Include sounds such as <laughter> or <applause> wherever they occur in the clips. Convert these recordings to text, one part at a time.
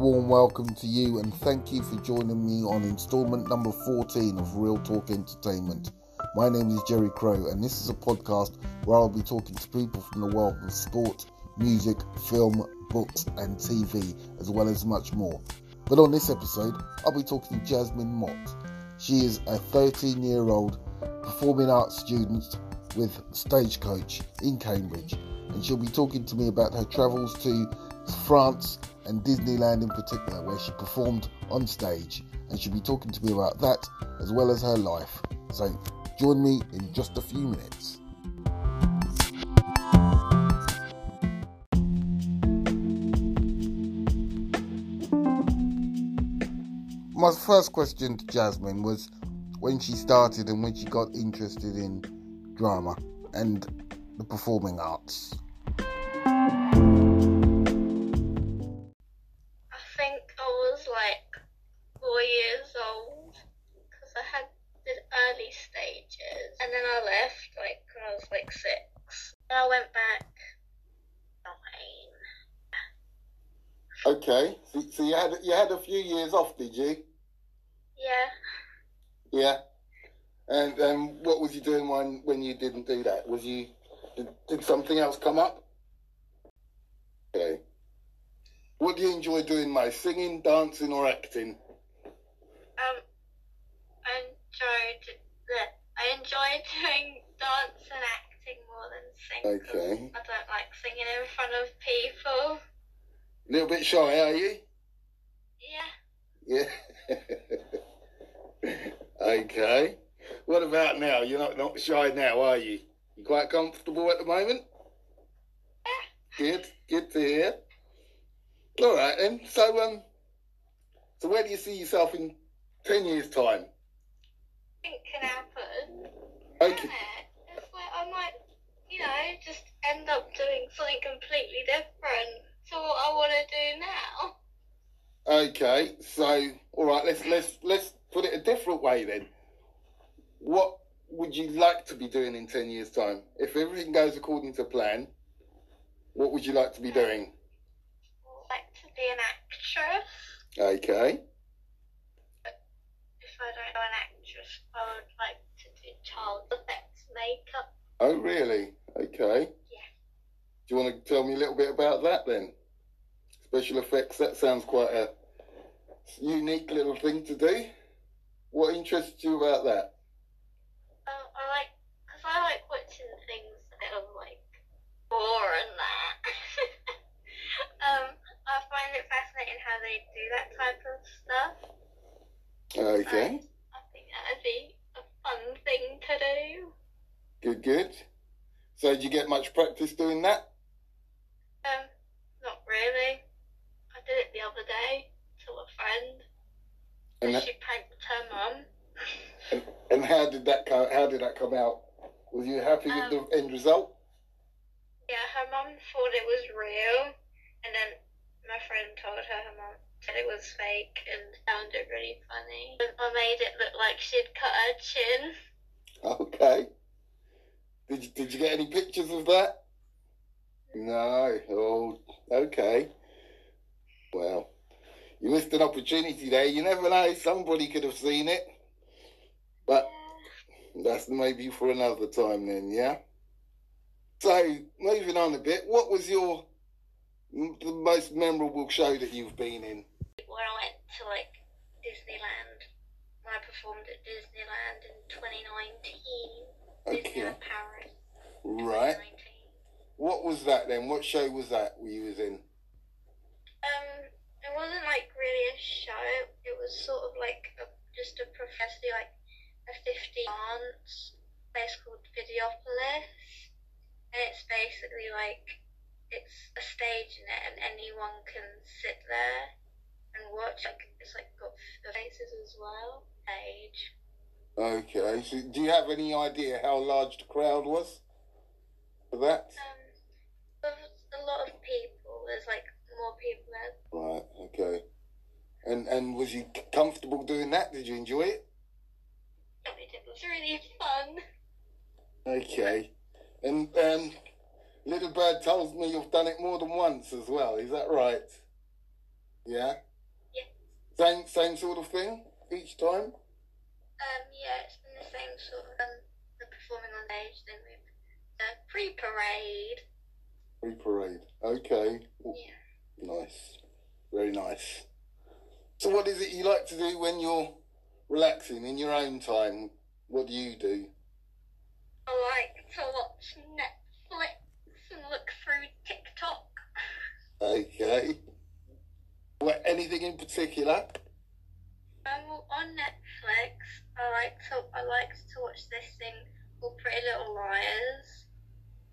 warm welcome to you and thank you for joining me on installment number 14 of Real Talk Entertainment. My name is Gerry Crowe, and this is a podcast where I'll be talking to people from the world of sport, music, film, books, and TV, as well as much more. But on this episode, I'll be talking to Jasmine Mott. She is a 13 year old performing arts student with Stagecoach in Cambridge, and she'll be talking to me about her travels to France and Disneyland in particular, where she performed on stage, and she'll be talking to me about that as well as her life. So join me in just a few minutes. My first question to Jasmine was when she started and when she got interested in drama and the performing arts. Okay, so, so you had you had a few years off, did you? Yeah. Yeah. And and what was you doing when when you didn't do that? Was you did, did something else come up? Okay. What do you enjoy doing most? Singing, dancing, or acting? Um, I enjoyed the I enjoy <laughs> doing dance and acting more than singing. Okay. I don't like singing in front of people. A little bit shy, are you? Yeah. Yeah. <laughs> okay. What about now? You're not not shy now, are you? You quite comfortable at the moment? Good. Good to hear. All right then. So um. So where do you see yourself in ten years' time? It can happen. Okay. Can it? It's like I might, you know, just end up doing something completely different to what I want to do now. Okay, so all right, let's let's let's put it a different way then. What would you like to be doing in ten years' time? If everything goes according to plan, what would you like to be um, doing? I'd like to be an actress. Okay, If I don't know an actress, I would like to do child effects makeup. oh really? Okay. Yeah. Do you want to tell me a little bit about that then? Special effects. That sounds quite a unique little thing to do. What interests you about that? Um, I like, because I like watching things that are like gore and that. <laughs> um, I find it fascinating how they do that type of stuff. Okay, I think that'd be a fun thing to do. good, good. So, did you get much practice doing that? Um, not really. I did it the other day to a friend. And that, she pranked her mum. And, and how did that come? How did that come out? Were you happy with the um, end result? yeah, her mum thought it was real, and then my friend told her her mum said it was fake and found it really funny. I made it look like she'd cut her chin. Okay. Did you, did you get any pictures of that? No. Oh, okay. Well, you missed an opportunity there. You never know. Somebody could have seen it. But that's maybe for another time then, yeah? So, moving on a bit, what was your the most memorable show that you've been in? When I went to like Disneyland, when I performed at Disneyland in 2019, Okay. Disneyland Paris. Right. What was that then? What show was that you was in? Um, it wasn't like really a show. It was sort of like a professor, like a 50 dance place called Videopolis, and it's basically like it's a stage in it, and anyone can sit there and watch. Like it's like got faces as well. Stage. Okay, so do you have any idea how large the crowd was for that? Um, there's a lot of people. There's like more people there. Right, okay. And and was you comfortable doing that? Did you enjoy it? It was really fun. Okay. And um, Little Bird tells me you've done it more than once as well. Is that right? Yeah. Yeah. Same same sort of thing each time. Um, yeah, it's been the same sort of um, the performing on stage, then we've the pre-parade. Pre parade. Okay. Yeah. Nice. Very nice. So, what is it you like to do when you're relaxing in your own time? What do you do? I like to watch Netflix and look through TikTok. Okay. What, anything in particular? Um, well, on Netflix, I like to I like to watch this thing called Pretty Little Liars,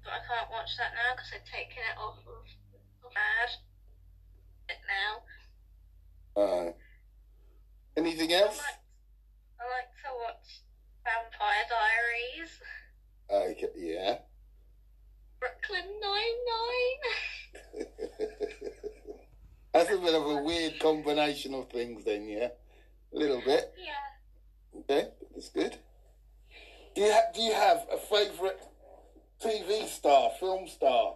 but I can't watch that now because I've taken it off of of ad it now. Uh, anything I else? like I like to watch Vampire Diaries, Okay, yeah. Brooklyn Nine Nine. <laughs> That's a bit of a weird combination of things, then, yeah. A little bit. yeah. Okay, that's good. Do you ha- do you have a favourite TV star, film star?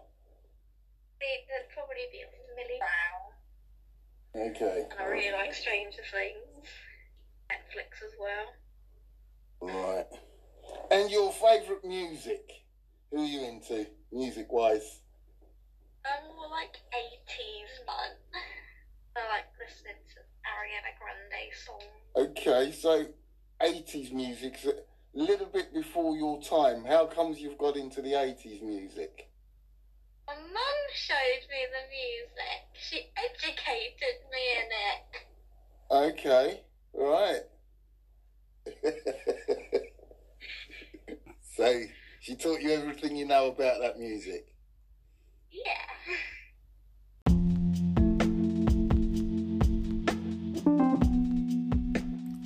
It, it'd probably be Millie Brown. Okay, And I really like Stranger Things. Netflix as well. right. And your favourite music? Who are you into, music-wise? Um, more like 80s fun. <laughs> I like listening to Ariana Grande songs. Okay, so 80s music's a little bit before your time. How comes you've got into the 80s music? My mum showed me the music. She educated me in it. Okay, right. so she taught you everything you know about that music. Yeah.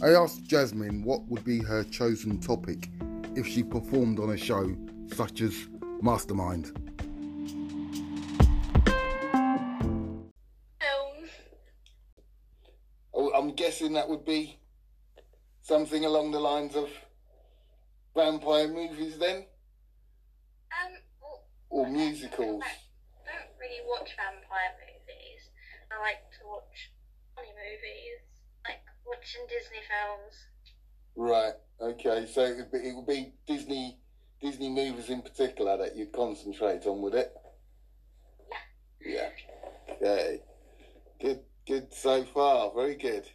I asked Jasmine what would be her chosen topic if she performed on a show such as Mastermind. Guessing that would be something along the lines of vampire movies then, Um, well, or musicals. I don't really watch vampire movies. I like to watch funny movies, like watching Disney films. Right. Okay. So it would be, it would be Disney Disney movies in particular that you'd concentrate on, would it? Yeah. Yeah. Okay. Good. Good so far. Very good.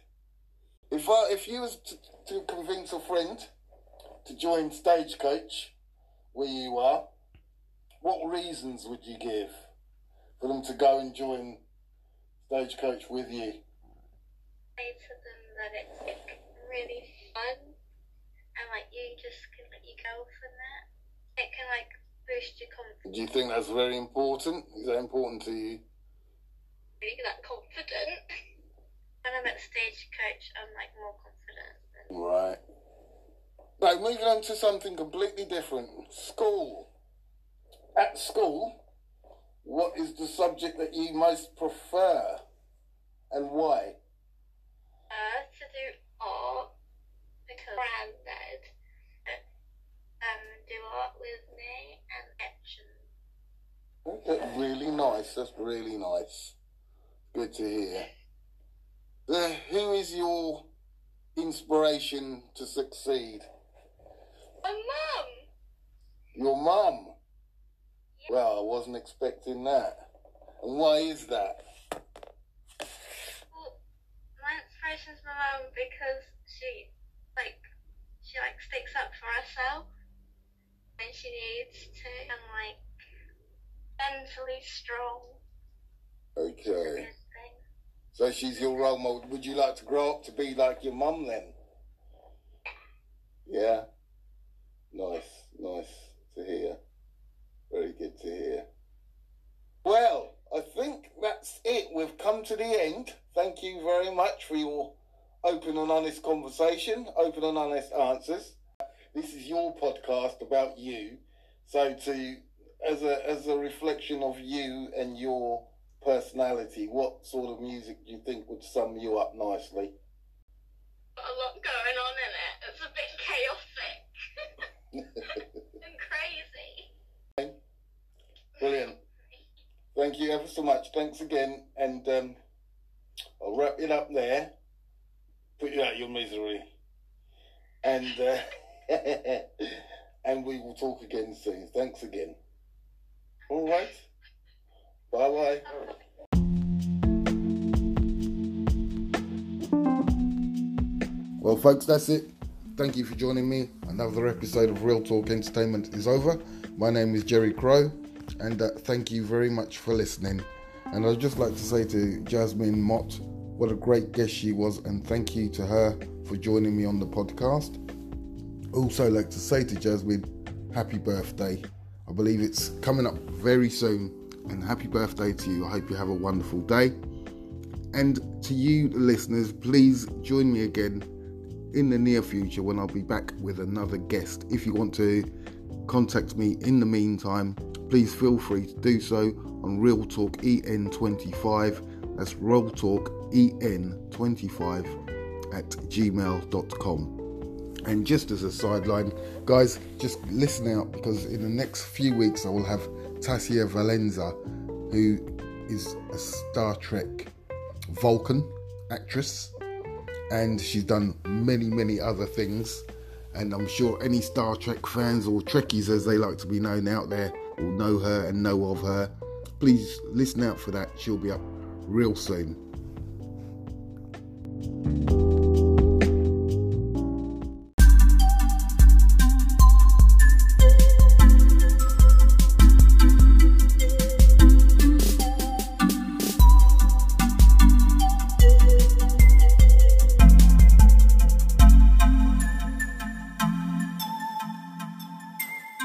If I, if you was to, to convince a friend to join Stagecoach where you are, what reasons would you give for them to go and join Stagecoach with you? Say to them that it's like really fun, and like you just can let you go from that. It can like boost your confidence. Do you think that's very important? Is that important to you? Really that confident. <laughs> when I'm at stagecoach, I'm like more confident. Right. Like moving on to something completely different. School. At school, what is the subject that you most prefer and why? Uh, to do art because granddad um do art with me and sketching. That's really nice. That's really nice. Good to hear. Uh, who is your inspiration to succeed? My mum. Your mum. Well, I wasn't expecting that. And why is that? Well, my inspiration's my mum because she like she like sticks up for herself when she needs to and like mentally strong. Okay. So she's your role model. Would you like to grow up to be like your mum then? Yeah. Nice, nice to hear. Very good to hear. Well, I think that's it. We've come to the end. Thank you very much for your open and honest conversation, open and honest answers. This is your podcast about you. So to as a as a reflection of you and your personality, what sort of music do you think would sum you up nicely? A lot going on in it. It's a bit chaotic <laughs> and crazy. Brilliant. Thank you ever so much. Thanks again, and um, I'll I'll wrap it up there, put you out your misery, and uh, <laughs> and we will talk again soon. Thanks again. All right. Bye bye. Well, folks, that's it. Thank you for joining me. Another episode of Real Talk Entertainment is over. My name is Gerry Crowe, and uh, thank you very much for listening. And I'd just like to say to Jasmine Mott, what a great guest she was, and thank you to her for joining me on the podcast. Also, like to say to Jasmine, happy birthday. I believe it's coming up very soon, and happy birthday to you. I hope you have a wonderful day. And to you, listeners, please join me again in the near future when I'll be back with another guest. If you want to contact me in the meantime, please feel free to do so on Real Talk EN25. That's Real Talk EN25 at gmail.com. And just as a sideline, guys, just listen out because in the next few weeks I will have Tasia Valenza, who is a Star Trek Vulcan actress and she's done many, many other things. And I'm sure any Star Trek fans or Trekkies, as they like to be known out there, will know her and know of her. Please listen out for that. She'll be up real soon.